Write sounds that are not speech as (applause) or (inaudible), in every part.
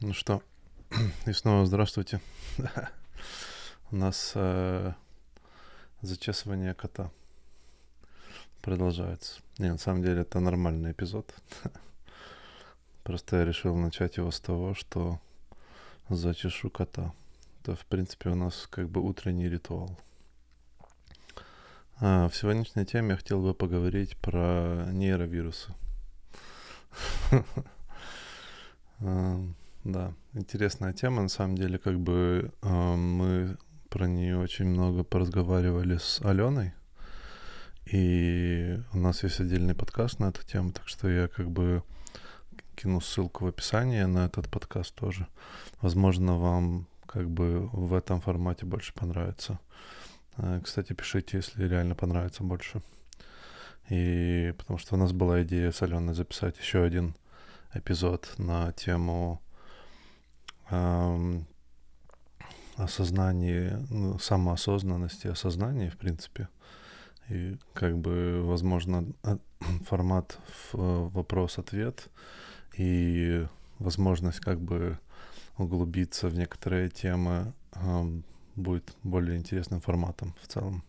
Ну что, (clears throat) и снова здравствуйте. (laughs) У нас э, зачесывание кота продолжается. Не, на самом деле это нормальный эпизод. (laughs) Просто я решил начать его с того, что зачешу кота. Это, в принципе, у нас как бы утренний ритуал. А, в сегодняшней теме я хотел бы поговорить про нейровирусы. (laughs) Да, интересная тема, на самом деле, как бы мы про нее очень много поразговаривали с Аленой, и у нас есть отдельный подкаст на эту тему, так что я как бы кину ссылку в описании на этот подкаст тоже. Возможно, вам как бы в этом формате больше понравится. Э, кстати, пишите, если реально понравится больше. И потому что у нас была идея с Аленой записать еще один эпизод на тему осознании, ну, самоосознанности, осознания, в принципе. И как бы, возможно, (clears throat) формат вопрос-ответ и возможность как бы углубиться в некоторые темы будет более интересным форматом в целом.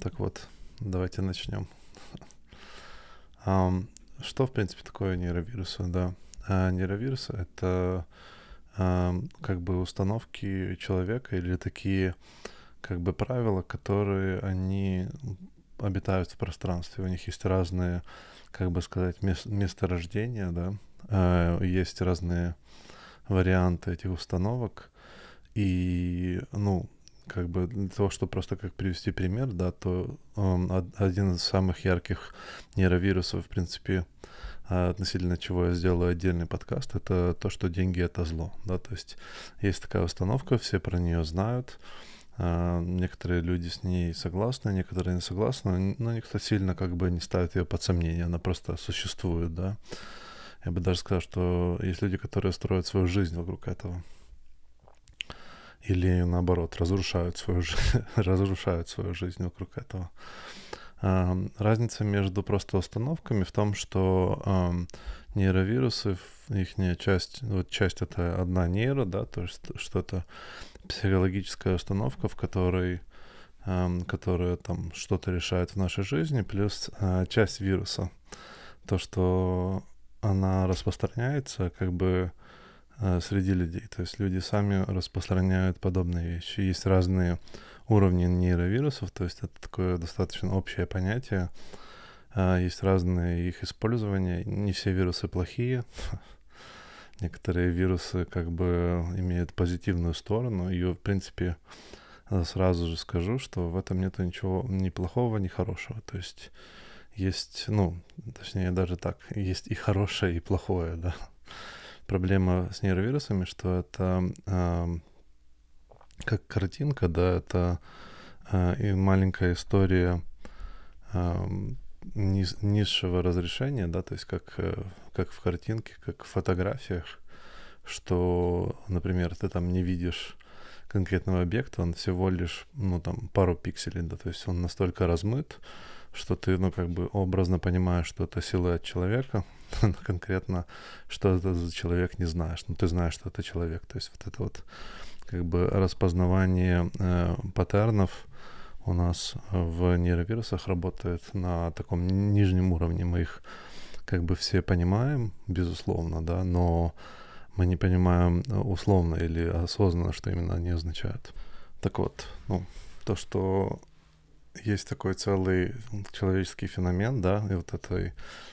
Так вот, давайте начнем. (laughs) Что, в принципе, такое нейровирусы? Да, а нейровирусы — это um, как бы установки человека или такие как бы правила, которые они обитают в пространстве. У них есть разные, как бы сказать, мест, месторождения, да, uh, есть разные варианты этих установок. И, ну, как бы для того, чтобы просто как привести пример, да, то э, один из самых ярких нейровирусов, в принципе, относительно чего я сделаю отдельный подкаст, это то, что деньги это зло, да, то есть есть такая установка, все про нее знают, э, некоторые люди с ней согласны, некоторые не согласны, но никто сильно как бы не ставит ее под сомнение, она просто существует, да. Я бы даже сказал, что есть люди, которые строят свою жизнь вокруг этого или наоборот разрушают свою, (laughs) разрушают свою жизнь вокруг этого. Разница между просто установками в том, что нейровирусы, их часть, вот часть это одна нейро, да, то есть что-то психологическая установка, в которой которая там что-то решает в нашей жизни, плюс а, часть вируса. То, что она распространяется, как бы Э, среди людей. То есть люди сами распространяют подобные вещи. Есть разные уровни нейровирусов, то есть это такое достаточно общее понятие. Э, есть разные их использования. Не все вирусы плохие. (laughs) Некоторые вирусы как бы имеют позитивную сторону. И, в принципе, сразу же скажу, что в этом нет ничего ни плохого, ни хорошего. То есть есть, ну, точнее даже так, есть и хорошее, и плохое, да проблема с нейровирусами, что это как картинка, да, это э, и маленькая история э, низ, низшего разрешения, да, то есть как, э, как в картинке, как в фотографиях, что, например, ты там не видишь конкретного объекта, он всего лишь, ну, там, пару пикселей, да, то есть он настолько размыт, что ты, ну, как бы образно понимаешь, что это силуэт человека, (laughs) конкретно, что это за человек, не знаешь. Но ты знаешь, что это человек. То есть вот это вот как бы распознавание э, паттернов у нас в нейровирусах работает на таком нижнем уровне. Мы их как бы все понимаем, безусловно, да, но мы не понимаем условно или осознанно, что именно они означают. Так вот, ну, то, что есть такой целый человеческий феномен, да, и вот этой,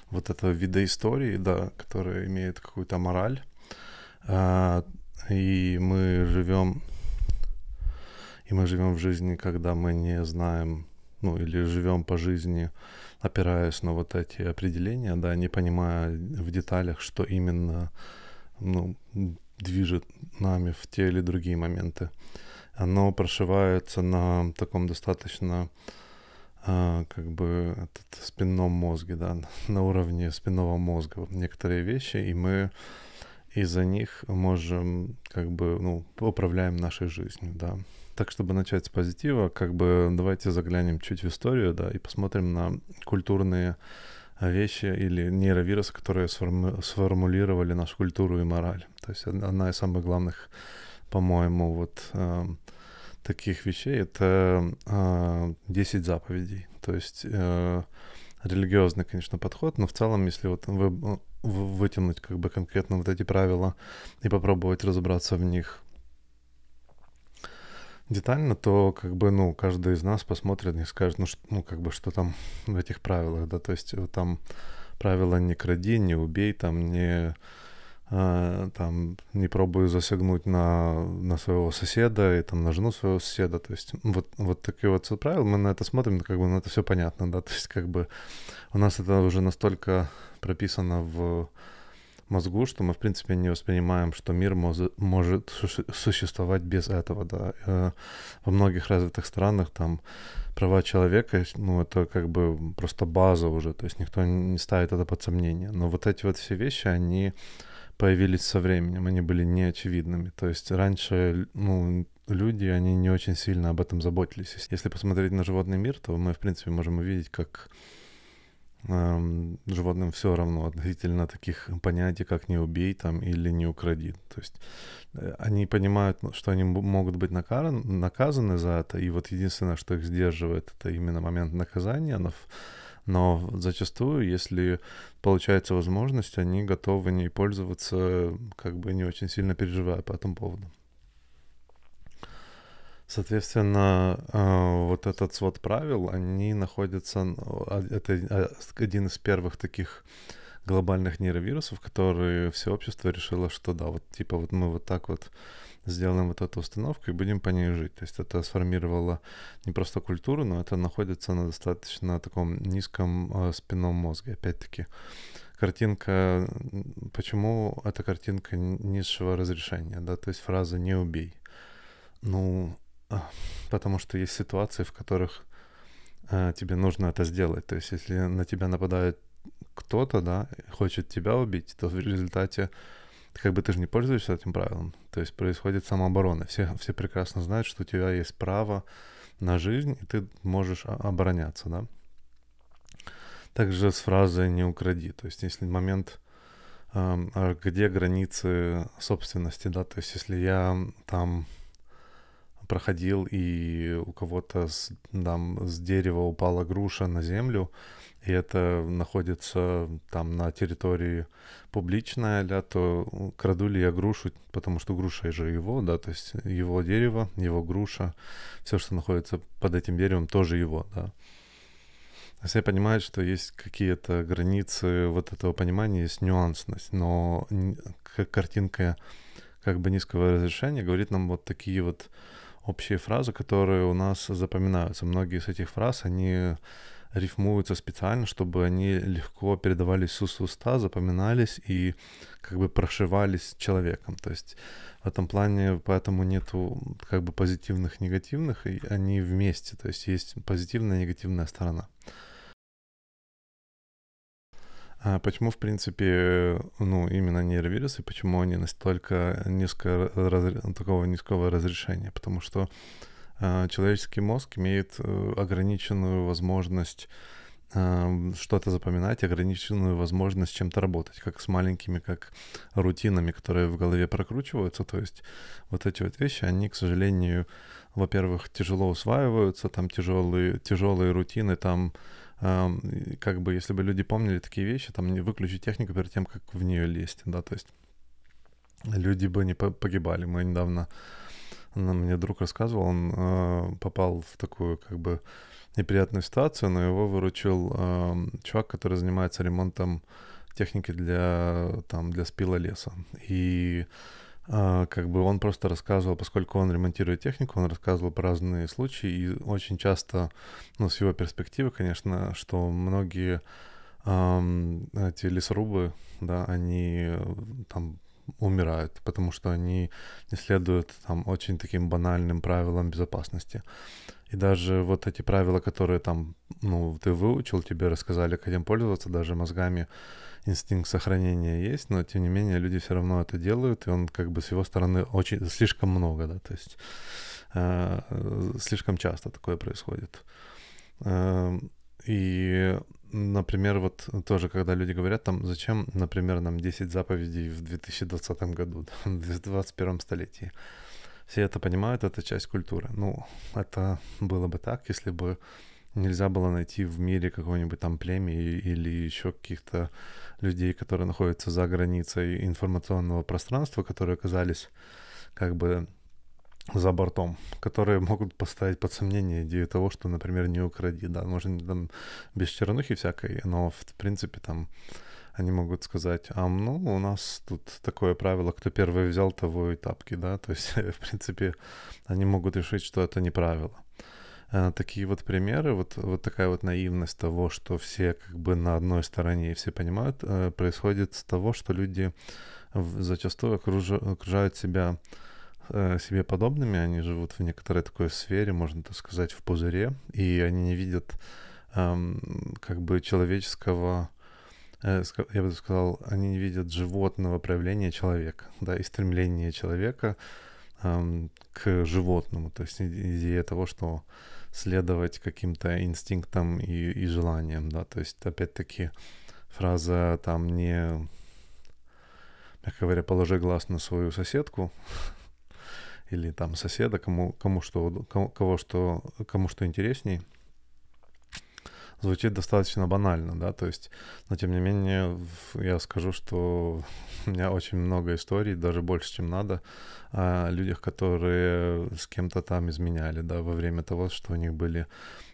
вот этого вида истории, да, которая имеет какую-то мораль. И мы живем, и мы живем в жизни, когда мы не знаем, ну, или живем по жизни, опираясь на вот эти определения, да, не понимая в деталях, что именно, ну, движет нами в те или другие моменты. Оно прошивается на таком достаточно а, как бы этот спинном мозге, да, (laughs) на уровне спинного мозга. Некоторые вещи, и мы из-за них можем как бы, ну, управляем нашей жизнью, да. Так, чтобы начать с позитива, как бы давайте заглянем чуть в историю, да, и посмотрим на культурные вещи или нейровирусы, которые сформу- сформулировали нашу культуру и мораль. То есть одна из самых главных, по-моему, вот э, таких вещей это э, 10 заповедей. То есть э, религиозный, конечно, подход, но в целом, если вот вы, вытянуть как бы конкретно вот эти правила и попробовать разобраться в них детально, то как бы, ну, каждый из нас посмотрит и скажет, ну, что, ну, как бы, что там в этих правилах, да, то есть там правила не кради, не убей, там не там не пробую засягнуть на, на своего соседа и там на своего соседа, то есть вот, вот такие вот правила, мы на это смотрим, как бы, ну, это все понятно, да, (laughs) то есть как бы у нас это уже настолько прописано в мозгу, что мы, в принципе, не воспринимаем, что мир моз- может существовать без этого, да. Э, во многих развитых странах там права человека, ну, это как бы просто база уже, то есть никто не ставит это под сомнение. Но вот эти вот все вещи, они появились со временем, они были неочевидными. То есть раньше, ну, люди, они не очень сильно об этом заботились. Если посмотреть на животный мир, то мы, в принципе, можем увидеть, как эм, животным все равно относительно таких понятий, как не убей там или не укради. То есть э, они понимают, ну, что они могут быть наказаны, наказаны за это, и вот единственное, что их сдерживает, это именно момент наказания, но, но зачастую, если получается возможность, они готовы не пользоваться, как бы не очень сильно переживая по этому поводу. Соответственно, а, вот этот свод правил, они находятся, это а, один из первых таких глобальных нейровирусов, которые все общество решило, что да, вот типа вот мы вот так вот сделаем вот эту установку и будем по ней жить. То есть это сформировало не просто культуру, но это находится на достаточно таком низком спинном мозге. Опять-таки, картинка, почему эта картинка низшего разрешения, да, то есть фраза «не убей». Ну, потому что есть ситуации, в которых э, тебе нужно это сделать. То есть, если на тебя нападает кто-то, да, хочет тебя убить, то в результате как бы ты же не пользуешься этим правилом. То есть происходит самооборона. Все, все прекрасно знают, что у тебя есть право на жизнь, и ты можешь обороняться, да. Также с фразой «не укради». То есть если момент, э, где границы собственности, да, то есть если я там проходил, и у кого-то с, там с дерева упала груша на землю, и это находится там на территории публичная, да, то краду ли я грушу, потому что груша же его, да, то есть его дерево, его груша, все, что находится под этим деревом, тоже его, да. Все понимают, что есть какие-то границы вот этого понимания, есть нюансность, но картинка как бы низкого разрешения говорит нам вот такие вот общие фразы, которые у нас запоминаются. Многие из этих фраз, они рифмуются специально, чтобы они легко передавались с уст уста, запоминались и как бы прошивались человеком. То есть в этом плане поэтому нету как бы позитивных, негативных, и они вместе. То есть есть позитивная и негативная сторона. А почему, в принципе, ну, именно нейровирусы, почему они настолько низко, раз, такого низкого разрешения? Потому что человеческий мозг имеет э, ограниченную возможность э, что-то запоминать, ограниченную возможность чем-то работать, как с маленькими, как рутинами, которые в голове прокручиваются. То есть вот эти вот вещи, они, к сожалению, во-первых, тяжело усваиваются, там тяжелые, тяжелые рутины, там как бы, если бы люди помнили такие вещи, там, не выключить технику перед тем, как в нее лезть, да, то есть люди бы не погибали. Мы недавно, мне друг рассказывал, он э, попал в такую, как бы, неприятную ситуацию, но его выручил э, чувак, который занимается ремонтом техники для, там, для спила леса. И а, как бы он просто рассказывал, поскольку он ремонтирует технику, он рассказывал про разные случаи, и очень часто, ну, с его перспективы, конечно, что многие эм, эти лесорубы, да, они там умирают, потому что они не следуют там очень таким банальным правилам безопасности. И даже вот эти правила, которые там, ну, ты выучил, тебе рассказали, как этим пользоваться, даже мозгами, инстинкт сохранения есть, но тем не менее люди все равно это делают, и он как бы с его стороны очень слишком много, да, то есть э, слишком часто такое происходит. Э, и, например, вот тоже, когда люди говорят, там, зачем, например, нам 10 заповедей в 2020 году, (laughs) в 2021 столетии. Все это понимают, это часть культуры. Ну, это было бы так, если бы нельзя было найти в мире какого-нибудь там племя или еще каких-то людей, которые находятся за границей информационного пространства, которые оказались как бы за бортом, которые могут поставить под сомнение идею того, что, например, не укради, да, можно там без чернухи всякой, но в принципе там они могут сказать, а ну у нас тут такое правило, кто первый взял, того и тапки, да, то есть (laughs) в принципе они могут решить, что это не правило. А, такие вот примеры, вот, вот такая вот наивность того, что все как бы на одной стороне и все понимают, э, происходит с того, что люди зачастую окружают себя э, себе подобными, они живут в некоторой такой сфере, можно так сказать, в пузыре, и они не видят эм, как бы человеческого, э, я бы сказал, они не видят животного проявления человека, да, и стремления человека эм, к животному, то есть идея того, что следовать каким-то инстинктам и, и желаниям, да, то есть, опять-таки, фраза там не, мягко говоря, положи глаз на свою соседку, (laughs) или там соседа, кому, кому что, кому, кого что, кому что интересней, звучит достаточно банально, да, то есть, но тем не менее, я скажу, что (laughs) у меня очень много историй, даже больше, чем надо, о людях, которые с кем-то там изменяли, да, во время того, что у них были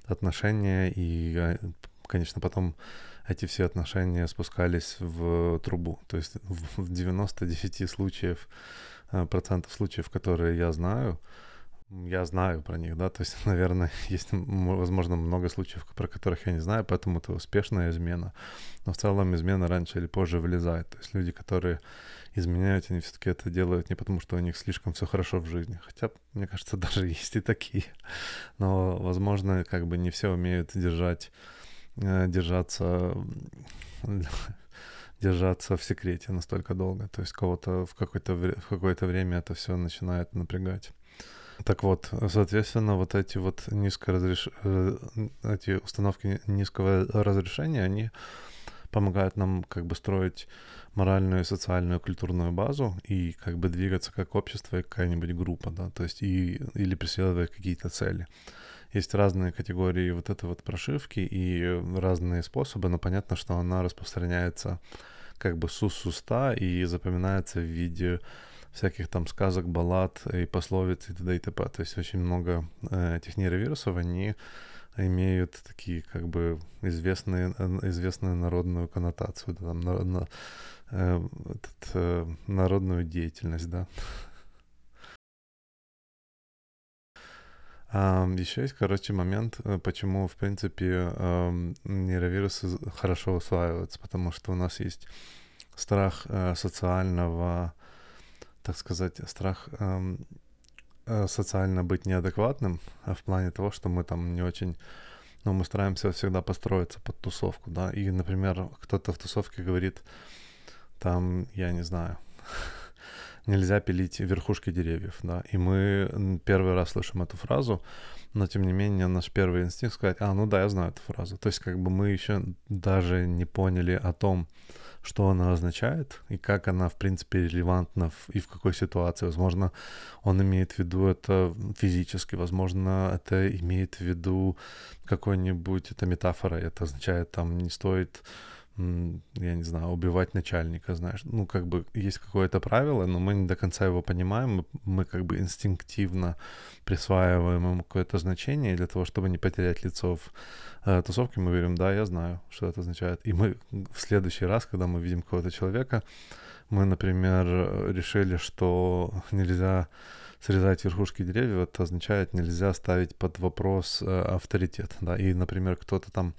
отношения, и, а, конечно, потом эти все отношения спускались в трубу, то есть в 90 случаев, э, процентов случаев, которые я знаю, я знаю про них, да, то есть, (laughs) наверное, есть, возможно, много случаев, про которых я не знаю, поэтому это успешная измена. Но в целом измена раньше или позже вылезает. То есть люди, которые изменяют, они все-таки это делают не потому, что у них слишком все хорошо в жизни. Хотя, мне кажется, (laughs) даже есть и такие. Но, возможно, как бы не все умеют держать, э, держаться (laughs) держаться в секрете настолько долго. То есть кого-то в какое-то, в какое-то время это все начинает напрягать. Так вот, соответственно, вот эти вот низкоразреш... Э, эти установки низкого разрешения, они помогают нам как бы строить моральную, социальную, культурную базу и как бы двигаться как общество и какая-нибудь группа, да, то есть и, или преследовать какие-то цели. Есть разные категории вот этой вот прошивки и разные способы, но понятно, что она распространяется как бы с уст уста и запоминается в виде всяких там сказок, баллад и пословиц и т.д. и т.п. То есть очень много э, этих нейровирусов, они имеют такие как бы известные, известную народную коннотацию, да, там, на, э, этот, э, народную деятельность, да. Еще есть, короче, момент, э, почему, в принципе, нейровирусы хорошо усваиваются, потому что у нас есть страх э, социального так сказать, страх э, социально быть неадекватным, а в плане того, что мы там не очень, ну, мы стараемся всегда построиться под тусовку, да, и, например, кто-то в тусовке говорит, там, я не знаю, (laughs) нельзя пилить верхушки деревьев, да, и мы первый раз слышим эту фразу, но тем не менее наш первый инстинкт сказать, а, ну да, я знаю эту фразу, то есть как бы мы еще даже не поняли о том, что она означает и как она, в принципе, релевантна в, и в какой ситуации. Возможно, он имеет в виду это физически, возможно, это имеет в виду какой-нибудь, это метафора, это означает, там, не стоит я не знаю, убивать начальника, знаешь. Ну, как бы есть какое-то правило, но мы не до конца его понимаем, мы, как бы инстинктивно присваиваем ему какое-то значение, и для того, чтобы не потерять лицо в э, тусовке, мы говорим, да, я знаю, что это означает. И мы в следующий раз, когда мы видим какого-то человека, мы, например, решили, что нельзя срезать верхушки деревьев, это означает, нельзя ставить под вопрос э, авторитет, да, и, например, кто-то там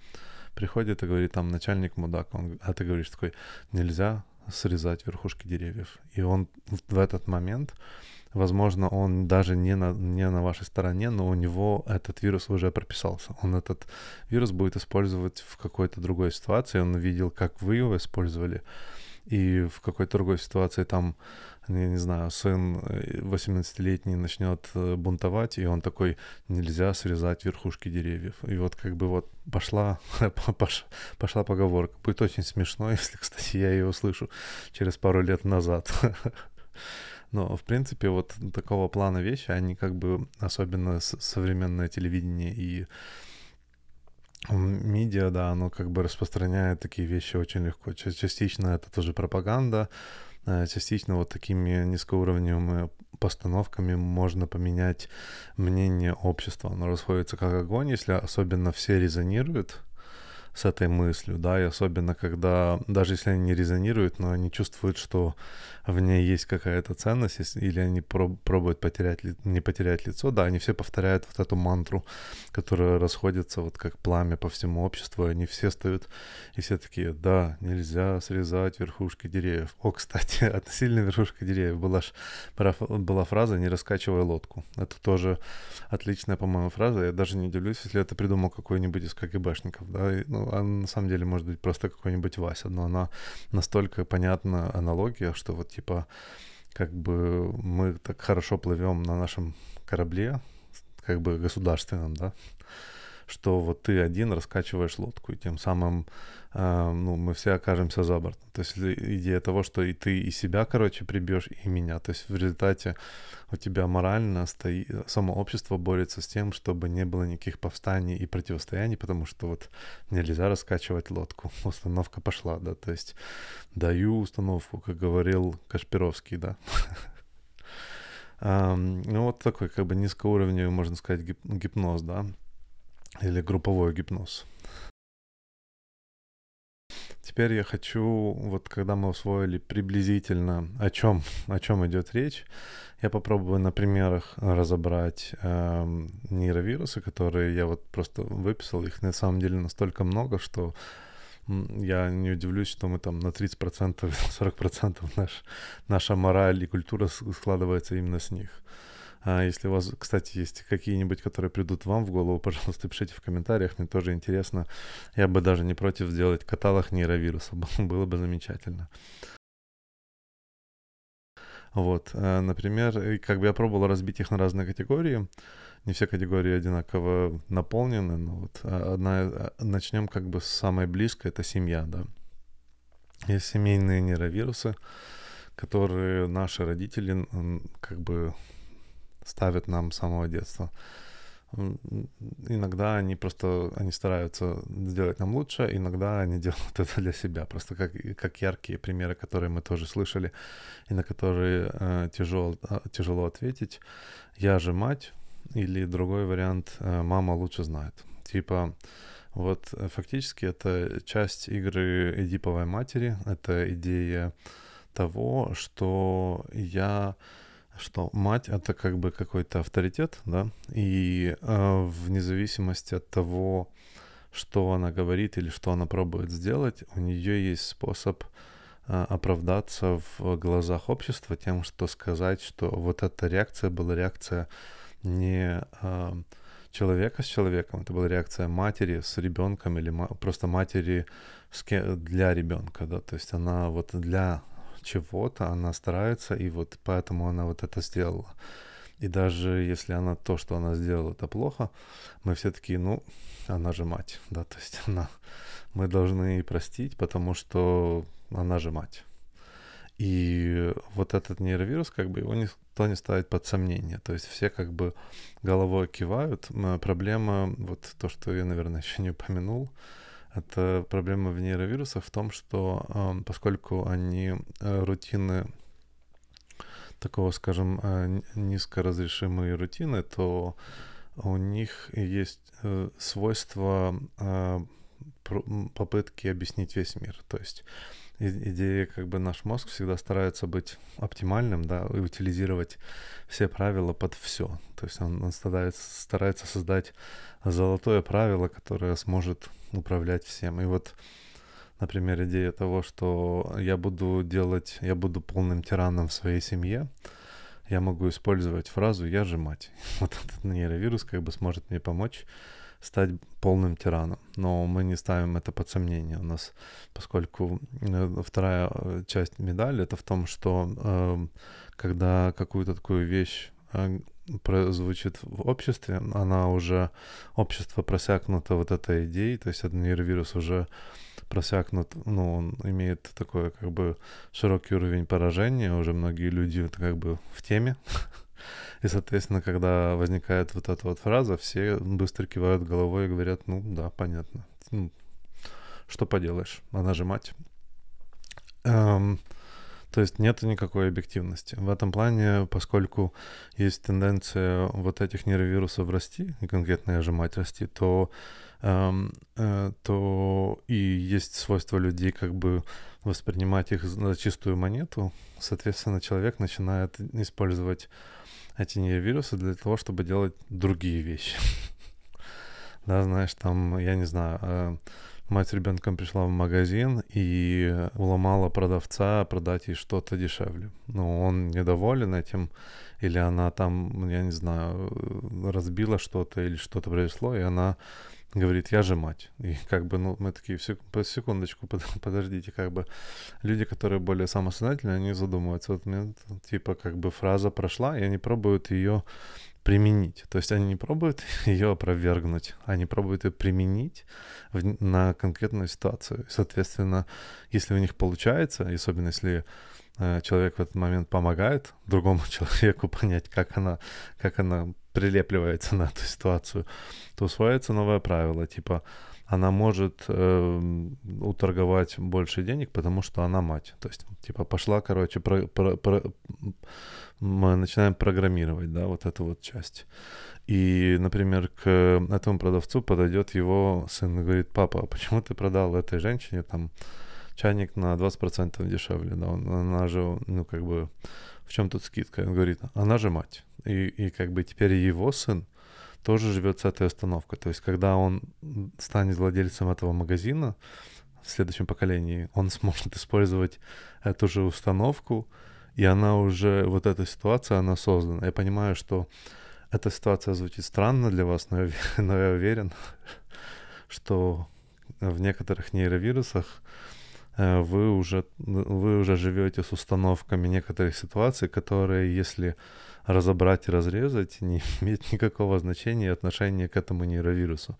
приходит и говорит, там, начальник мудак, он, а ты говоришь такой, нельзя срезать верхушки деревьев. И он в этот момент, возможно, он даже не на, не на вашей стороне, но у него этот вирус уже прописался. Он этот вирус будет использовать в какой-то другой ситуации, он видел, как вы его использовали, и в какой-то другой ситуации там, я не знаю, сын 18-летний э, начнет э, бунтовать, и он такой, нельзя срезать верхушки деревьев. И вот как бы вот пошла, (laughs) пошла поговорка. Будет очень смешно, (laughs) если, кстати, я ее услышу через пару лет назад. (laughs) Но, в принципе, вот такого плана вещи, они как бы, особенно современное телевидение и Медиа, да, оно как бы распространяет такие вещи очень легко. Частично это тоже пропаганда, частично вот такими низкоуровневыми постановками можно поменять мнение общества. Оно расходится как огонь, если особенно все резонируют с этой мыслью, да, и особенно когда, даже если они не резонируют, но они чувствуют, что в ней есть какая-то ценность, или они проб- пробуют потерять, не потерять лицо, да, они все повторяют вот эту мантру, которая расходится вот как пламя по всему обществу, они все стоят, и все такие, да, нельзя срезать верхушки деревьев. О, кстати, (laughs) относительно верхушки деревьев была, ж, была фраза «не раскачивай лодку». Это тоже отличная, по-моему, фраза, я даже не удивлюсь, если это придумал какой-нибудь из КГБшников, да, и, ну, она на самом деле может быть просто какой-нибудь Вася, но она настолько понятна аналогия, что вот типа как бы мы так хорошо плывем на нашем корабле, как бы государственном, да, что вот ты один раскачиваешь лодку, и тем самым э, ну, мы все окажемся за бортом. То есть идея того, что и ты и себя, короче, прибьешь, и меня. То есть в результате у тебя морально стоит, само общество борется с тем, чтобы не было никаких повстаний и противостояний, потому что вот нельзя раскачивать лодку. (laughs) Установка пошла, да, то есть даю установку, как говорил Кашпировский, да. (laughs) Ну вот такой как бы низкоуровневый, можно сказать, гипноз, да, или групповой гипноз. Теперь я хочу, вот когда мы усвоили приблизительно, о чем, о чем идет речь, я попробую на примерах разобрать э, нейровирусы, которые я вот просто выписал. Их на самом деле настолько много, что я не удивлюсь, что мы там на 30%, 40% (laughs) наш, наша мораль и культура складывается именно с них. А если у вас, кстати, есть какие-нибудь, которые придут вам в голову, пожалуйста, пишите в комментариях, мне тоже интересно. Я бы даже не против сделать каталог нейровируса, (laughs) было бы замечательно. Вот, э, например, как бы я пробовал разбить их на разные категории. Не все категории одинаково наполнены, но вот а, одна, а, начнем как бы с самой близкой, это семья, да. Есть семейные нейровирусы, которые наши родители как бы ставят нам с самого детства. Иногда они просто, они стараются сделать нам лучше, иногда они делают это для себя. Просто как, как яркие примеры, которые мы тоже слышали, и на которые э, тяжело, а, тяжело ответить. Я же мать, или другой вариант, э, мама лучше знает. Типа, вот э, фактически это часть игры Эдиповой матери, это идея того, что я что мать это как бы какой-то авторитет, да, и э, вне зависимости от того, что она говорит или что она пробует сделать, у нее есть способ э, оправдаться в глазах общества тем, что сказать, что вот эта реакция была реакция не э, человека с человеком, это была реакция матери с ребенком или ма- просто матери с для ребенка, да, то есть она вот для чего-то, она старается, и вот поэтому она вот это сделала. И даже если она то, что она сделала, это плохо, мы все таки ну, она же мать, (laughs) да, то есть она, мы должны простить, потому что она же мать. И вот этот нейровирус, как бы его никто не ставит под сомнение. То есть все как бы головой кивают. Проблема, вот то, что я, наверное, (laughs) еще не упомянул, это проблема в нейровирусах в том, что э, поскольку они э, рутины такого, скажем, э, низкоразрешимые рутины, то у них есть э, свойство э, попытки объяснить весь мир. То есть идея, как бы наш мозг всегда старается быть оптимальным, да, и утилизировать все правила под все. То есть он, он старается, старается создать золотое правило, которое сможет управлять всем. И вот, например, идея того, что я буду делать, я буду полным тираном в своей семье, я могу использовать фразу «я же мать». (laughs) Вот этот нейровирус как бы сможет мне помочь стать полным тираном. Но мы не ставим это под сомнение. У нас, поскольку э, вторая э, часть медали это в том, что э, когда какую-то такую вещь э, звучит в обществе, она уже, общество просякнуто вот этой идеей, то есть этот нейровирус уже просякнут, ну, он имеет такой как бы широкий уровень поражения, уже многие люди как бы в теме, И, соответственно, когда возникает вот эта вот фраза, все быстро кивают головой и говорят, ну да, понятно. Что поделаешь, она же мать. Эм, то есть нет никакой объективности. В этом плане, поскольку есть тенденция вот этих нейровирусов расти, и конкретно я же мать расти, то, эм, э, то и есть свойство людей как бы воспринимать их за чистую монету. Соответственно, человек начинает использовать эти нейровирусы для того, чтобы делать другие вещи. (laughs) Да, знаешь, там, я не знаю, э, мать с ребенком пришла в магазин и уломала продавца продать ей что-то дешевле. Ну, он недоволен этим, или она там, я не знаю, разбила что-то или что-то произошло, и она говорит, я же мать. И как бы, ну, мы такие, по секундочку, (laughs) подождите, как бы люди, которые более самосознательные, они задумываются. Вот мне, типа, как бы фраза прошла, и они пробуют ее применить. То есть они не пробуют (laughs) ее опровергнуть, они пробуют ее применить в, на конкретную ситуацию. Соответственно, если у них получается, особенно если э, человек в этот момент помогает другому (laughs) человеку понять, как она, как она прилепливается на эту ситуацию, то усваивается новое правило, типа она может э, уторговать больше денег, потому что она мать. То есть, типа, пошла, короче, про, про, про, мы начинаем программировать, да, вот эту вот часть. И, например, к этому продавцу подойдет его сын и говорит, папа, а почему ты продал этой женщине там чайник на 20% дешевле, да, он, она же, ну, как бы, в чем тут скидка? Он говорит, она же мать. И, и как бы теперь его сын тоже живет с этой установкой. То есть, когда он станет владельцем этого магазина в следующем поколении, он сможет использовать эту же установку, и она уже, вот эта ситуация, она создана. Я понимаю, что эта ситуация звучит странно для вас, но я, (laughs) но я уверен, что в некоторых нейровирусах э, вы уже, вы уже живете с установками некоторых ситуаций, которые, если разобрать и разрезать, не (laughs) имеет никакого значения и отношения к этому нейровирусу.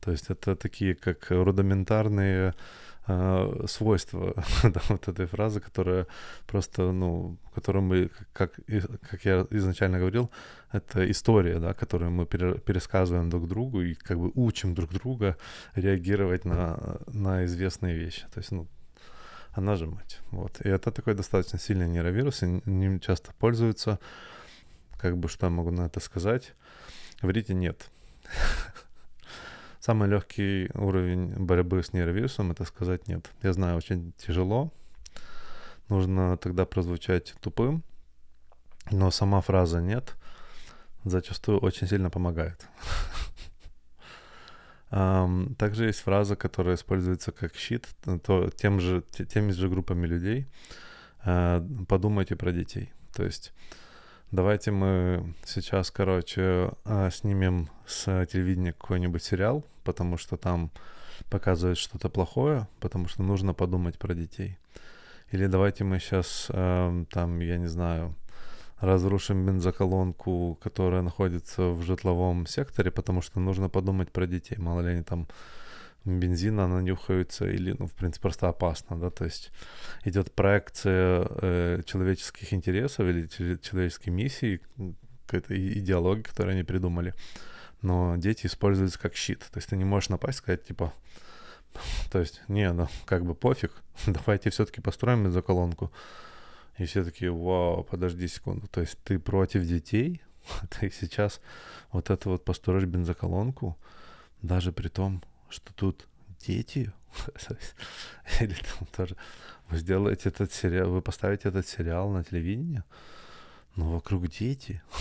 То есть это такие как рудиментарные э, свойства (laughs) да, вот этой фразы, которая просто, ну, которую мы, как, как я изначально говорил, это история, да, которую мы пересказываем друг другу и как бы учим друг друга реагировать на, на известные вещи. То есть, ну, она же мать. Вот. И это такой достаточно сильный нейровирус, и ним часто пользуются как бы что я могу на это сказать? Говорите нет. (laughs) Самый легкий уровень борьбы с нейровирусом это сказать нет. Я знаю, очень тяжело. Нужно тогда прозвучать тупым, но сама фраза нет зачастую очень сильно помогает. (laughs) Также есть фраза, которая используется как щит, то тем же, теми же группами людей. А, подумайте про детей. То есть Давайте мы сейчас, короче, а, снимем с телевидения какой-нибудь сериал, потому что там показывают что-то плохое, потому что нужно подумать про детей. Или давайте мы сейчас, там, я не знаю, разрушим бензоколонку, которая находится в житловом секторе, потому что нужно подумать про детей. Мало ли они там бензина нанюхаются или, ну, в принципе, просто опасно, да, то есть идет проекция э, человеческих интересов или человеческой миссии, какой-то идеологии, которую они придумали, но дети используются как щит, то есть ты не можешь напасть, сказать, типа, (laughs) то есть, не, ну, как бы пофиг, (laughs) давайте все-таки построим бензоколонку, и все таки вау, подожди секунду, то есть ты против детей, (laughs) ты сейчас вот это вот построишь бензоколонку, даже при том, что тут дети, (laughs) или там тоже, вы сделаете этот сериал, вы поставите этот сериал на телевидении, но вокруг дети. (laughs)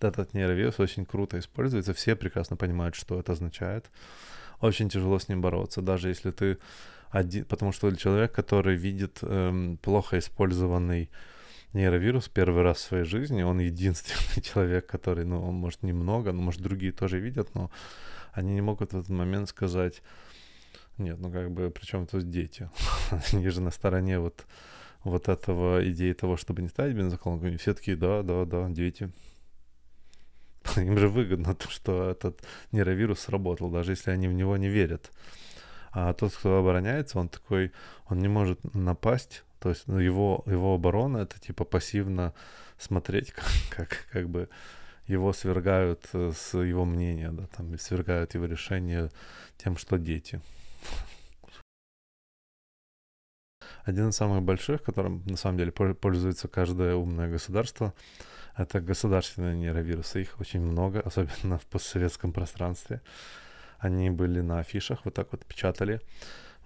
Этот нейровирус очень круто используется, все прекрасно понимают, что это означает. Очень тяжело с ним бороться, даже если ты один, потому что человек, который видит эм, плохо использованный нейровирус первый раз в своей жизни, он единственный (laughs) человек, который, ну, он, может, немного, ну, может, другие тоже видят, но они не могут в этот момент сказать, нет, ну, как бы, причем тут дети, (laughs) они же на стороне вот, вот этого идеи того, чтобы не ставить бензоколонку, все такие, да, да, да, дети, (laughs) им же выгодно то, что этот нейровирус сработал, даже если они в него не верят. А тот, кто обороняется, он такой, он не может напасть, то есть ну, его, его оборона это типа пассивно смотреть, как, (laughs) как, как бы его свергают э, с его мнения, да, там, свергают его решение тем, что дети. Один из самых больших, которым на самом деле пользуется каждое умное государство, это государственные нейровирусы. Их очень много, (laughs) особенно в постсоветском пространстве. Они были на афишах, вот так вот печатали.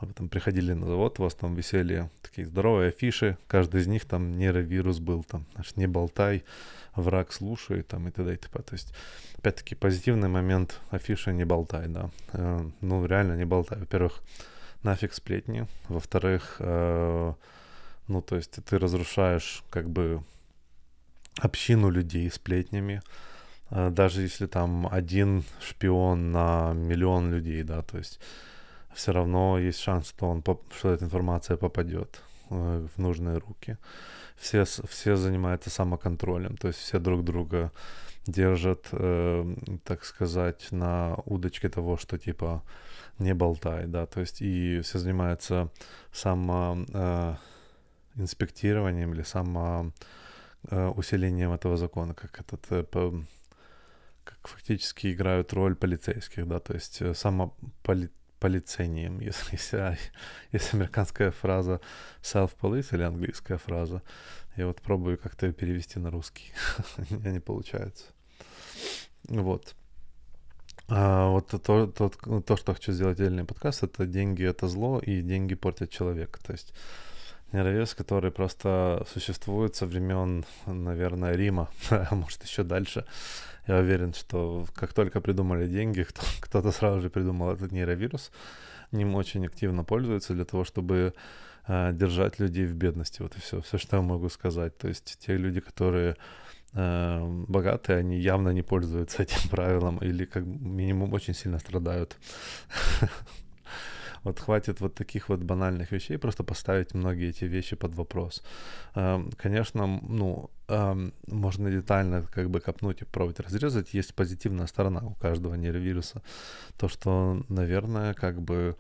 Мы потом приходили на завод, у вас там висели такие здоровые афиши, каждый из них там нейровирус был, там, знаешь, не болтай, враг слушает, там, и т.д. и т.п. То есть, опять-таки, позитивный момент афиши не болтай, да. Э, ну, реально не болтай. Во-первых, нафиг сплетни. Во-вторых, э, ну, то есть ты разрушаешь как бы общину людей сплетнями, э, даже если там один шпион на миллион людей, да, то есть все равно есть шанс, что, он, что эта информация попадет э, в нужные руки. Все, все занимаются самоконтролем, то есть все друг друга держат, э, так сказать, на удочке того, что типа не болтай, да, то есть и все занимаются само э, инспектированием или само э, усилением этого закона, как этот э, по, как фактически играют роль полицейских, да, то есть э, само поли, полицением, (laughs) если, если, если американская фраза self-police или английская фраза. Я вот пробую как-то ее перевести на русский. (laughs) У меня не получается. Вот. А вот то, то, то, что хочу сделать отдельный подкаст, это деньги это зло, и деньги портят человека. То есть нейровес, который просто существует со времен, наверное, Рима, (laughs) а может еще дальше. Я уверен, что как только придумали деньги, (laughs) кто, кто-то сразу же придумал этот нейровирус. Ним очень активно пользуются для того, чтобы э, держать людей в бедности. Вот и все, все, что я могу сказать. То есть те люди, которые э, богатые, они явно не пользуются (laughs) этим правилом или как минимум очень сильно страдают. (laughs) Вот хватит вот таких вот банальных вещей, просто поставить многие эти вещи под вопрос. Эм, конечно, ну, можно детально как бы копнуть и пробовать разрезать. Есть позитивная сторона у каждого нейровируса. То, что, наверное, как бы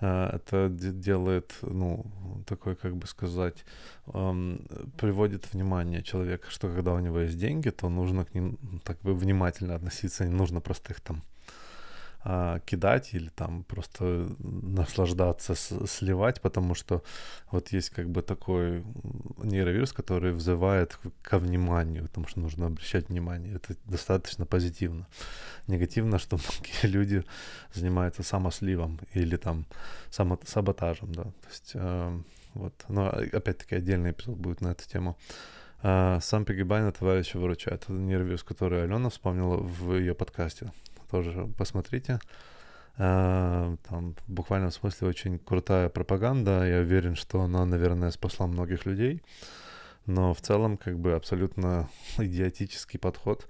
э, это делает, ну, такой, как бы сказать, эм, приводит внимание человека, что когда у него есть деньги, то нужно к ним так бы внимательно относиться, не нужно просто их там а, кидать или там просто наслаждаться, сливать, потому что вот есть как бы такой нейровирус, который взывает ко вниманию, потому что нужно обращать внимание. Это достаточно позитивно. Негативно, что многие люди занимаются самосливом или там самосаботажем, да. То есть э, вот, но опять-таки отдельный эпизод будет на эту тему. Uh, сам Пигибайн товарища выручает. Это нейровирус, который Алена вспомнила в ее подкасте тоже посмотрите. А, там в буквальном смысле очень крутая пропаганда. Я уверен, что она, наверное, спасла многих людей. Но в целом, как бы абсолютно (laughs) идиотический подход,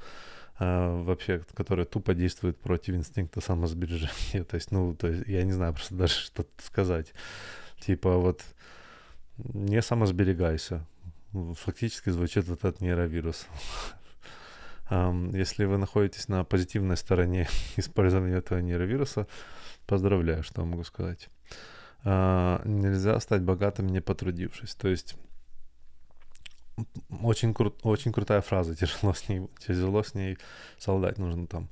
а, вообще, который тупо действует против инстинкта самосбережения. (laughs) То есть, ну, то есть, я не знаю просто даже что сказать. Типа вот не самосберегайся. Фактически звучит вот этот нейровирус. (laughs) Если вы находитесь на позитивной стороне (laughs) использования этого нейровируса, поздравляю, что могу сказать. А, нельзя стать богатым, не потрудившись. То есть очень, кру- очень крутая фраза, (laughs) тяжело с ней, тяжело с ней солдать нужно там.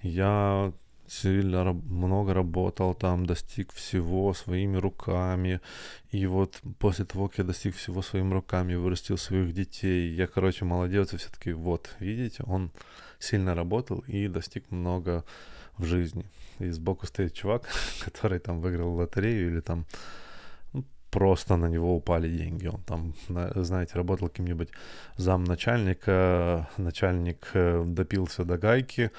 Я сильно много работал там, достиг всего своими руками. И вот после того, как я достиг всего своими руками, вырастил своих детей, я, короче, молодец, и все-таки вот, видите, он сильно работал и достиг много в жизни. И сбоку стоит чувак, (laughs) который там выиграл лотерею или там просто на него упали деньги. Он там, знаете, работал каким-нибудь замначальника, начальник э, допился до гайки,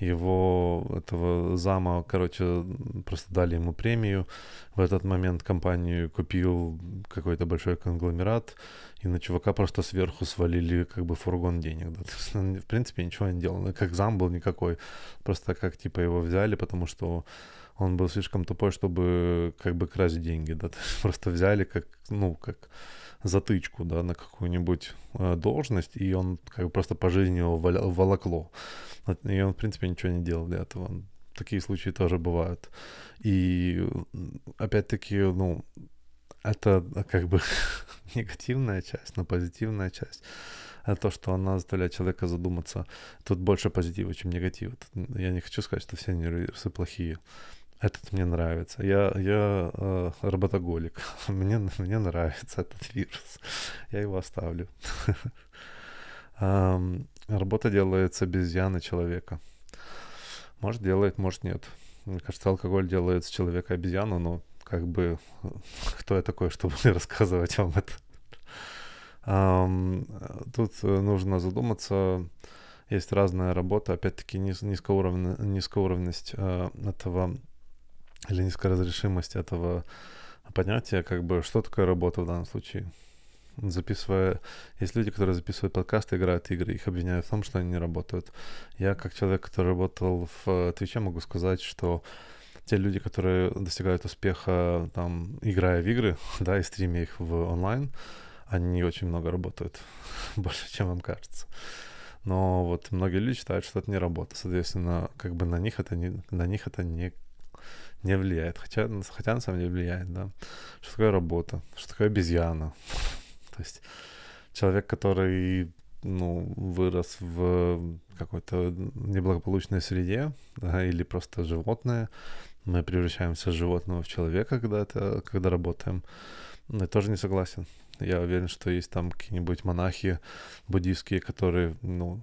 его этого зама, короче, просто дали ему премию. В этот момент компанию купил какой-то большой конгломерат, и на чувака просто сверху свалили как бы фургон денег. Да. В принципе, ничего не делал. Как зам был никакой. Просто как типа его взяли, потому что он был слишком тупой, чтобы как бы красть деньги, да, (laughs) просто взяли как, ну, как затычку, да, на какую-нибудь э, должность, и он как бы просто по жизни его волокло. И он, в принципе, ничего не делал для этого. Такие случаи тоже бывают. И опять-таки, ну, это как бы (laughs) негативная часть, но позитивная часть. Это то, что она заставляет человека задуматься. Тут больше позитива, чем негатива. Я не хочу сказать, что все нейровирусы плохие. Этот мне нравится. Я, я э, работоголик. (laughs) мне, мне нравится этот вирус. Я его оставлю. (laughs) Работа делает с обезьяны человека. Может, делает, может, нет. Мне кажется, алкоголь делает с человека обезьяну, но как бы (laughs) кто я такой, чтобы рассказывать вам это? Тут нужно задуматься. Есть разная работа, опять-таки низ, низкоуровня, низкоуровневость э, этого или низкоразрешимость этого понятия, как бы, что такое работа в данном случае. Записывая... Есть люди, которые записывают подкасты, играют игры, их обвиняют в том, что они не работают. Я, как человек, который работал в Твиче, могу сказать, что те люди, которые достигают успеха, там, играя в игры, (laughs) да, и стримя их в онлайн, они очень много работают, (laughs) больше, чем вам кажется. Но вот многие люди считают, что это не работа. Соответственно, как бы на них это не, на них это не не влияет. Хотя, хотя на самом деле влияет, да. Что такое работа? Что такое обезьяна? (laughs) То есть человек, который ну, вырос в какой-то неблагополучной среде, да, или просто животное, мы превращаемся из животного в человека, когда, это, когда работаем. Я тоже не согласен. Я уверен, что есть там какие-нибудь монахи буддийские, которые, ну,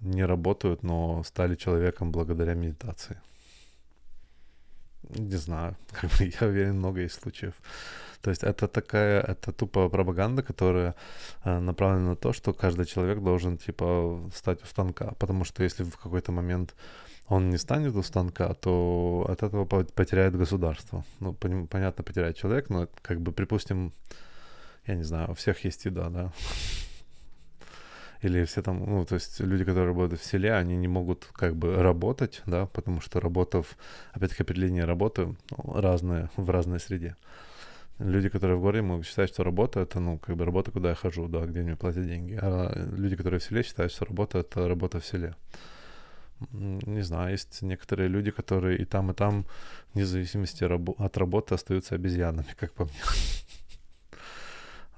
не работают, но стали человеком благодаря медитации. Не знаю, (laughs) как бы я уверен, много есть случаев. То есть это такая, это тупо пропаганда, которая э, направлена на то, что каждый человек должен, типа, стать у станка. Потому что если в какой-то момент он не станет у станка, то от этого потеряет государство. Ну, понятно, потеряет человек, но как бы, припустим, я не знаю, у всех есть еда, да (laughs) или все там, ну, то есть люди, которые работают в селе, они не могут как бы работать, да, потому что работа, в, опять-таки, определение работы разное в разной среде. Люди, которые в городе, могут считать, что работа — это, ну, как бы работа, куда я хожу, да, где мне платят деньги. А люди, которые в селе, считают, что работа — это работа в селе. Не знаю, есть некоторые люди, которые и там, и там, вне зависимости от работы, остаются обезьянами, (laughs) как по мне.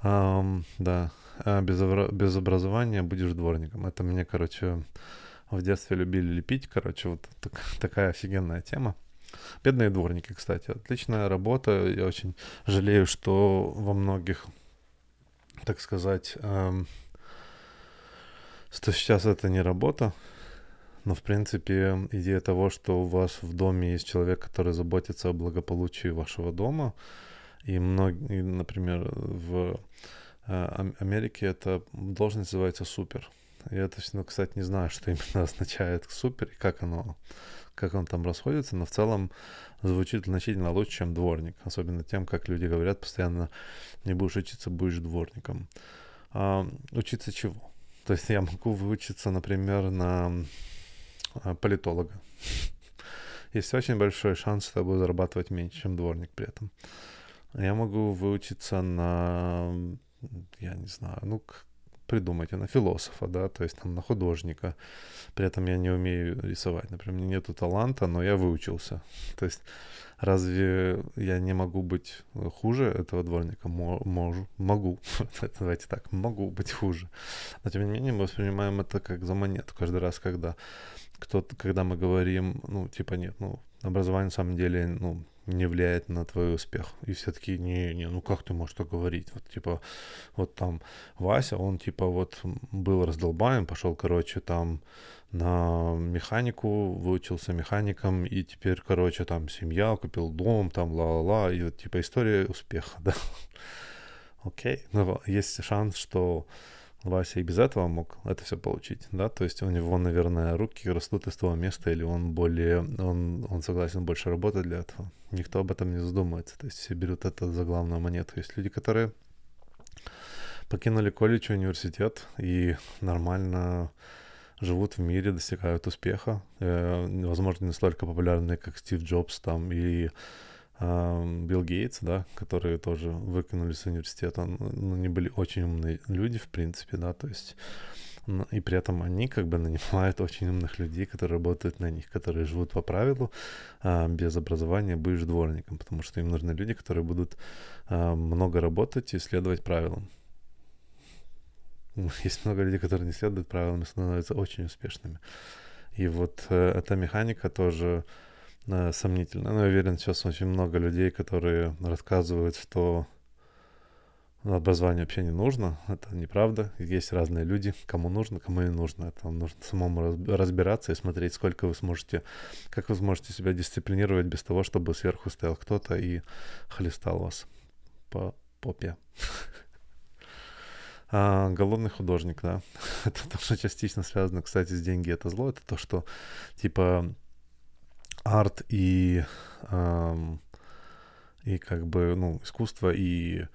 Um, да, а без, без образования будешь дворником. Это мне, короче, в детстве любили лепить, короче, вот так, такая офигенная тема. Бедные дворники, кстати, отличная работа. Я очень жалею, что во многих, так сказать, эм, что сейчас это не работа, но, в принципе, идея того, что у вас в доме есть человек, который заботится о благополучии вашего дома, и, многие, например, в Э, Америки эта должность называется супер. Я точно, кстати, не знаю, что именно (laughs) означает супер и как оно, как он там расходится, но в целом звучит значительно лучше, чем дворник. Особенно тем, как люди говорят постоянно, не будешь учиться, будешь дворником. А, учиться чего? То есть я могу выучиться, например, на а, политолога. (laughs) Есть очень большой шанс, что я зарабатывать меньше, чем дворник при этом. Я могу выучиться на я не знаю, ну, придумайте, на философа, да, то есть там на художника. При этом я не умею рисовать, например, у меня нету таланта, но я выучился. То есть разве я не могу быть хуже этого дворника? Могу, (laughs) могу. Давайте так, могу быть хуже. Но тем не менее мы воспринимаем это как за монету каждый раз, когда кто-то, когда мы говорим, ну, типа, нет, ну, образование на самом деле, ну, не влияет на твой успех. И все такие, не, не, ну как ты можешь так говорить? Вот типа, вот там Вася, он типа вот был раздолбаем, пошел, короче, там на механику, выучился механиком, и теперь, короче, там семья, купил дом, там ла-ла-ла, и вот типа история успеха, (laughs) да. Окей, но есть шанс, что Вася и без этого мог это все получить, да, то есть у него, наверное, руки растут из того места, или он более, он, он согласен больше работать для этого. Никто об этом не задумывается, то есть все берут это за главную монету. Есть люди, которые покинули колледж, университет и нормально живут в мире, достигают успеха, э, возможно, не столько популярные, как Стив Джобс там и Билл Гейтс, да, которые тоже выкинули с университета, ну, они были очень умные люди, в принципе, да, то есть и при этом они как бы нанимают (laughs) очень умных людей, которые работают на них, которые живут по правилу, а, без образования будешь дворником, потому что им нужны люди, которые будут а, много работать и следовать правилам. (laughs) Есть много людей, которые не следуют правилам и становятся очень успешными. И вот э, эта механика тоже э, сомнительно. Но я уверен, сейчас очень много людей, которые рассказывают, что образование вообще не нужно. Это неправда. Есть разные люди, кому нужно, кому не нужно. Это нужно самому разбираться и смотреть, сколько вы сможете, как вы сможете себя дисциплинировать без того, чтобы сверху стоял кто-то и хлестал вас по попе. (laughs) А, голодный художник, да. (laughs) это тоже частично связано, кстати, с деньги это зло. Это то, что типа арт и, эм, и как бы, ну, искусство и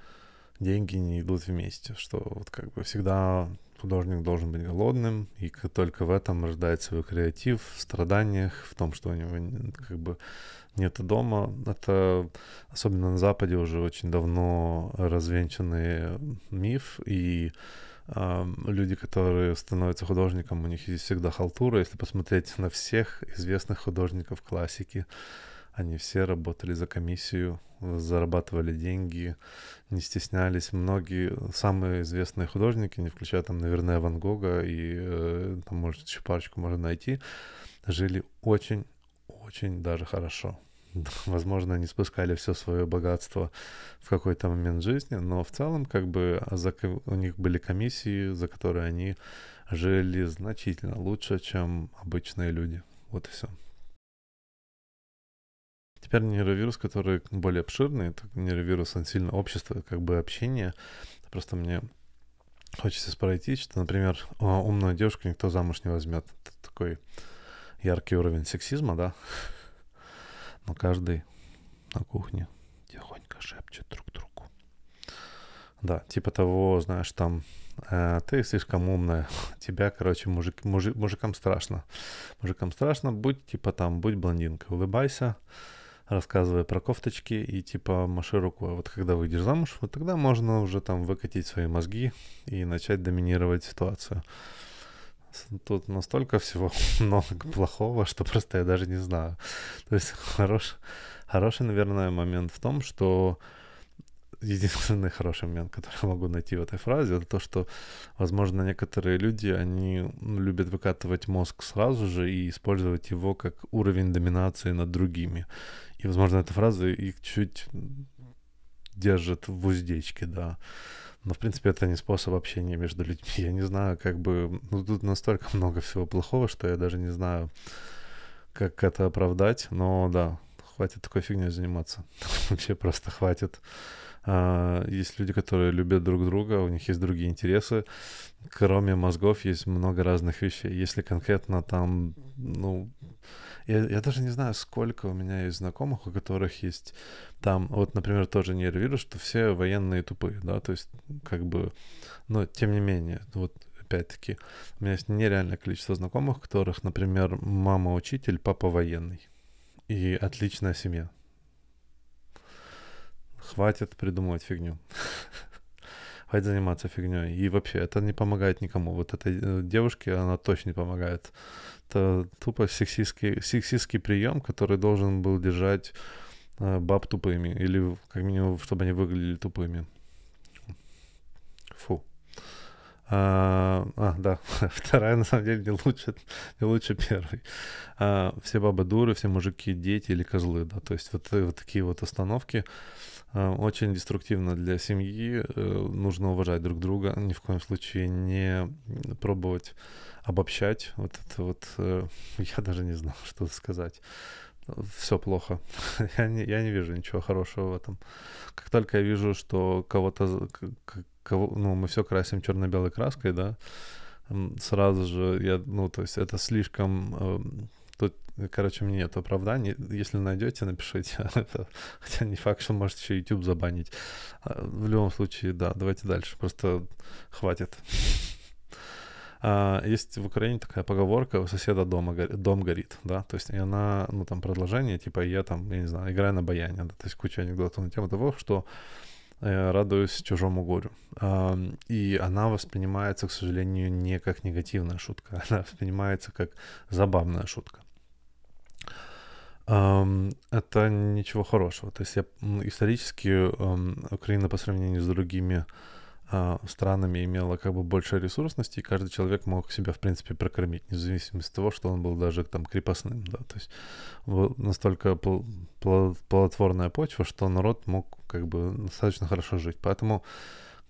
деньги не идут вместе, что вот как бы всегда художник должен быть голодным, и только в этом рождается свой креатив, в страданиях, в том, что у него как бы нет дома. Это особенно на Западе уже очень давно развенчанный миф, и люди, которые становятся художником, у них есть всегда халтура. Если посмотреть на всех известных художников классики, они все работали за комиссию, зарабатывали деньги, не стеснялись. Многие самые известные художники, не включая там, наверное, Ван Гога и э, там, может, еще парочку можно найти, жили очень, очень даже хорошо. (laughs) возможно, они спускали все свое богатство в какой-то момент жизни, но в целом как бы за, у них были комиссии, за которые они жили значительно лучше, чем обычные люди. Вот и все. Теперь нейровирус, который более обширный, это нейровирус, он сильно общество, как бы общение. Просто мне хочется спросить, что, например, умную девушку никто замуж не возьмет. Это такой яркий уровень сексизма, да? (laughs) но каждый на кухне тихонько шепчет друг другу. Да, типа того, знаешь, там э, ты слишком умная, (laughs) тебя, короче, мужик, мужик, мужикам страшно. Мужикам страшно, будь типа там, будь блондинкой, улыбайся, рассказывай про кофточки и типа маши рукой. Вот когда выйдешь замуж, вот тогда можно уже там выкатить свои мозги и начать доминировать ситуацию. Тут настолько всего (laughs) много плохого, что просто я даже не знаю. То есть хорош, хороший, наверное, момент в том, что единственный хороший момент, который я могу найти в этой фразе, это то, что, возможно, некоторые люди, они любят выкатывать мозг сразу же и использовать его как уровень доминации над другими. И, возможно, эта фраза их чуть держит в уздечке, да. Но, в принципе, это не способ общения между людьми. Я не знаю, как бы... Ну, тут настолько много всего плохого, что я даже не знаю, как это оправдать. Но да, хватит такой фигней заниматься. (laughs) Вообще просто хватит. А, есть люди, которые любят друг друга, у них есть другие интересы. Кроме мозгов есть много разных вещей. Если конкретно там, ну, я, я даже не знаю, сколько у меня есть знакомых, у которых есть там, вот, например, тоже нейровирус, что все военные тупые, да, то есть как бы, но тем не менее, вот опять-таки, у меня есть нереальное количество знакомых, у которых, например, мама учитель, папа военный. И отличная семья. Хватит придумывать фигню. (laughs) Хватит заниматься фигней. И вообще, это не помогает никому. Вот этой э, девушке она точно не помогает это тупо сексистский, сексистский прием, который должен был держать э, баб тупыми, или как минимум, чтобы они выглядели тупыми. Фу. А, а, да, (laughs) вторая на самом деле не лучше, не лучше первой. А, все бабы дуры, все мужики дети или козлы, да, то есть вот, вот такие вот остановки а, очень деструктивно для семьи. Э, нужно уважать друг друга, ни в коем случае не пробовать обобщать. Вот это вот, э, (laughs) я даже не знал, что сказать все плохо. (laughs) я, не, я не вижу ничего хорошего в этом. Как только я вижу, что кого-то, кого, ну, мы все красим черно-белой краской, да, сразу же я, ну, то есть это слишком... Э, тут, короче, мне нет оправданий. Если найдете, напишите. (laughs) Хотя не факт, что можете еще YouTube забанить. А, в любом случае, да, давайте дальше. Просто хватит. А, есть в Украине такая поговорка «у соседа дома, дом горит», да, то есть и она, ну, там, продолжение, типа, я там, я не знаю, играю на баяне, да, то есть куча анекдотов на тему того, что я радуюсь чужому горю. А, и она воспринимается, к сожалению, не как негативная шутка, (laughs) она воспринимается как забавная шутка. Это ничего хорошего. То есть я, исторически Украина по сравнению с другими а, странами имела как бы больше ресурсности, и каждый человек мог себя, в принципе, прокормить, независимо от того, что он был даже там крепостным, да, то есть настолько плодотворная почва, что народ мог как бы достаточно хорошо жить. Поэтому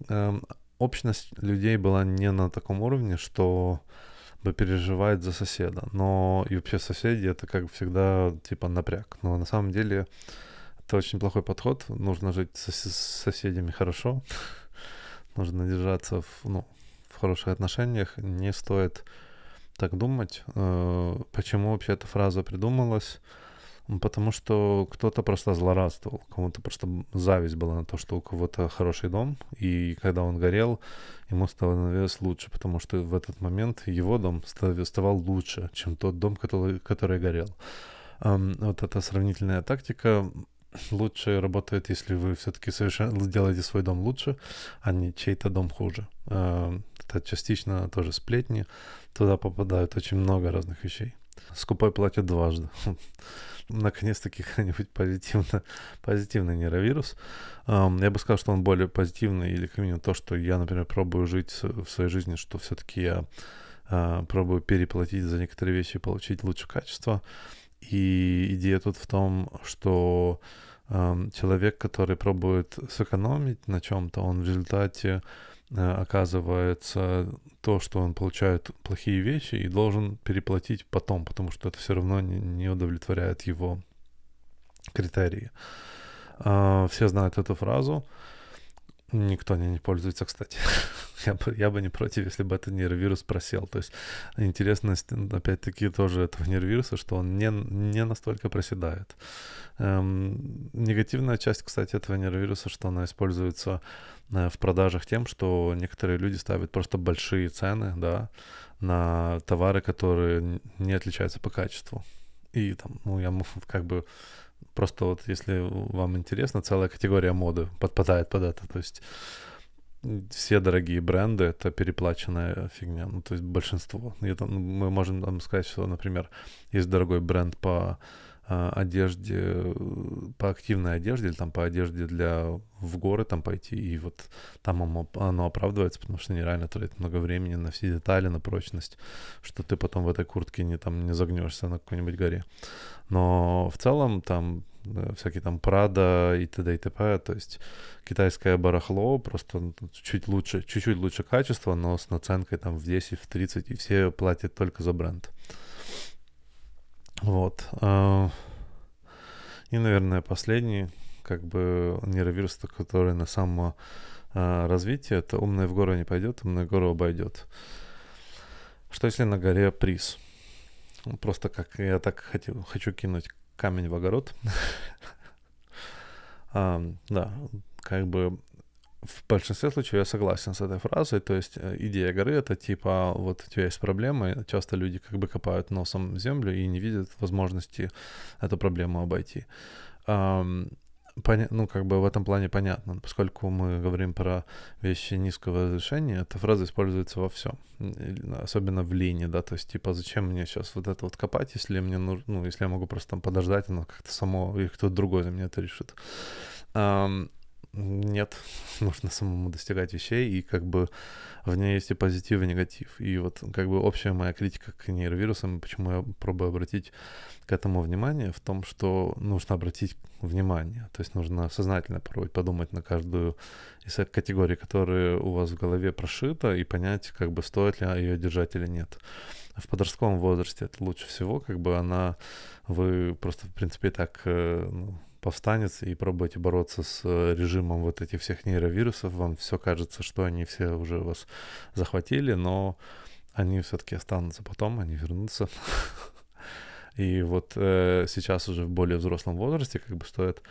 э, общность людей была не на таком уровне, что переживает за соседа. Но и вообще соседи это как всегда типа напряг. Но на самом деле это очень плохой подход. Нужно жить с соседями хорошо (laughs) нужно держаться в, ну, в хороших отношениях, не стоит так думать. Э, почему вообще эта фраза придумалась? Потому что кто-то просто злорадствовал, кому-то просто зависть была на то, что у кого-то хороший дом, и когда он горел, ему становилось лучше, потому что в этот момент его дом ставал лучше, чем тот дом, который, который горел. Вот эта сравнительная тактика лучше работает, если вы все-таки совершенно делаете свой дом лучше, а не чей-то дом хуже. Это частично тоже сплетни. Туда попадают очень много разных вещей. Скупой платит дважды. (laughs) Наконец-таки какой-нибудь позитивно, позитивный нейровирус. Я бы сказал, что он более позитивный, или как минимум то, что я, например, пробую жить в своей жизни, что все-таки я а, пробую переплатить за некоторые вещи и получить лучше качество. И идея тут в том, что человек, который пробует сэкономить на чем-то, он в результате оказывается то, что он получает плохие вещи и должен переплатить потом, потому что это все равно не, удовлетворяет его критерии. Э, все знают эту фразу. Никто не, не пользуется, кстати. (laughs) я, бы, я бы не против, если бы этот нейровирус просел. То есть интересность, опять-таки, тоже этого нейровируса, что он не, не настолько проседает. Эм, негативная часть, кстати, этого нейровируса, что она используется э, в продажах тем, что некоторые люди ставят просто большие цены, да, на товары, которые не отличаются по качеству. И там, ну, я (laughs) как бы Просто вот если вам интересно, целая категория моды подпадает под это. То есть все дорогие бренды — это переплаченная фигня. Ну, то есть большинство. Это, ну, мы можем там сказать, что, например, есть дорогой бренд по а, одежде, по активной одежде или там по одежде для в горы там пойти, и вот там оно, оно оправдывается, потому что нереально тратит много времени на все детали, на прочность, что ты потом в этой куртке не там не загнешься на какой-нибудь горе. Но в целом там э, всякие там Прада и т.д. и т.п. То есть китайское барахло просто чуть лучше, чуть-чуть лучше качество, но с наценкой там в 10, в 30, и все платят только за бренд. Вот. И, наверное, последний, как бы, нейровирус, который на самом а, развитии, это умный в гору не пойдет, умный в гору обойдет. Что если на горе приз? Просто как я так хочу, хочу кинуть камень в огород. (laughs) Да, как бы в большинстве случаев я согласен с этой фразой. То есть э, идея горы это типа вот у тебя есть проблемы, часто люди как бы копают носом землю и не видят возможности эту проблему обойти. Поня- ну, как бы в этом плане понятно, поскольку мы говорим про вещи низкого разрешения, эта фраза используется во всем, особенно в линии, да, то есть, типа, зачем мне сейчас вот это вот копать, если мне нужно, ну, если я могу просто там подождать, оно как-то само, или кто-то другой за меня это решит. Нет, (laughs) нужно самому достигать вещей, и как бы в ней есть и позитив, и негатив. И вот как бы общая моя критика к нейровирусам, почему я пробую обратить к этому внимание, в том, что нужно обратить внимание. То есть нужно сознательно пробовать подумать на каждую из категорий, которые у вас в голове прошита, и понять, как бы стоит ли ее держать или нет. В подростковом возрасте это лучше всего, как бы она, вы просто, в принципе, так э, ну, повстанец и пробуете бороться с э, режимом вот этих всех нейровирусов, вам все кажется, что они все уже вас захватили, но они все-таки останутся потом, они вернутся. (laughs) И вот э, сейчас уже в более взрослом возрасте как бы стоит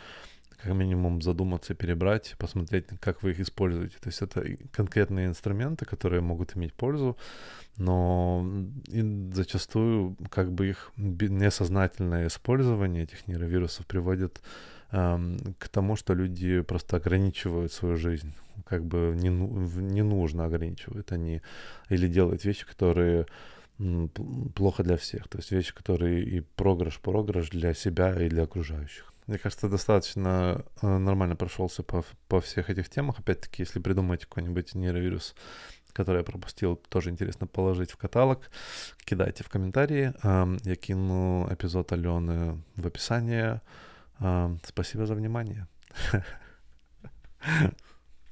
как минимум задуматься, перебрать, посмотреть, как вы их используете. То есть это конкретные инструменты, которые могут иметь пользу, но зачастую как бы их несознательное использование этих нейровирусов приводит эм, к тому, что люди просто ограничивают свою жизнь. Как бы не, не нужно ограничивают они или делают вещи, которые плохо для всех. То есть вещи, которые и проигрыш-проигрыш для себя и для окружающих. Мне кажется, достаточно э, нормально прошелся по, по всех этих темах. Опять-таки, если придумаете какой-нибудь нейровирус, который я пропустил, тоже интересно положить в каталог. Кидайте в комментарии. Я кину эпизод Алены в описание. Спасибо за внимание. (laughs)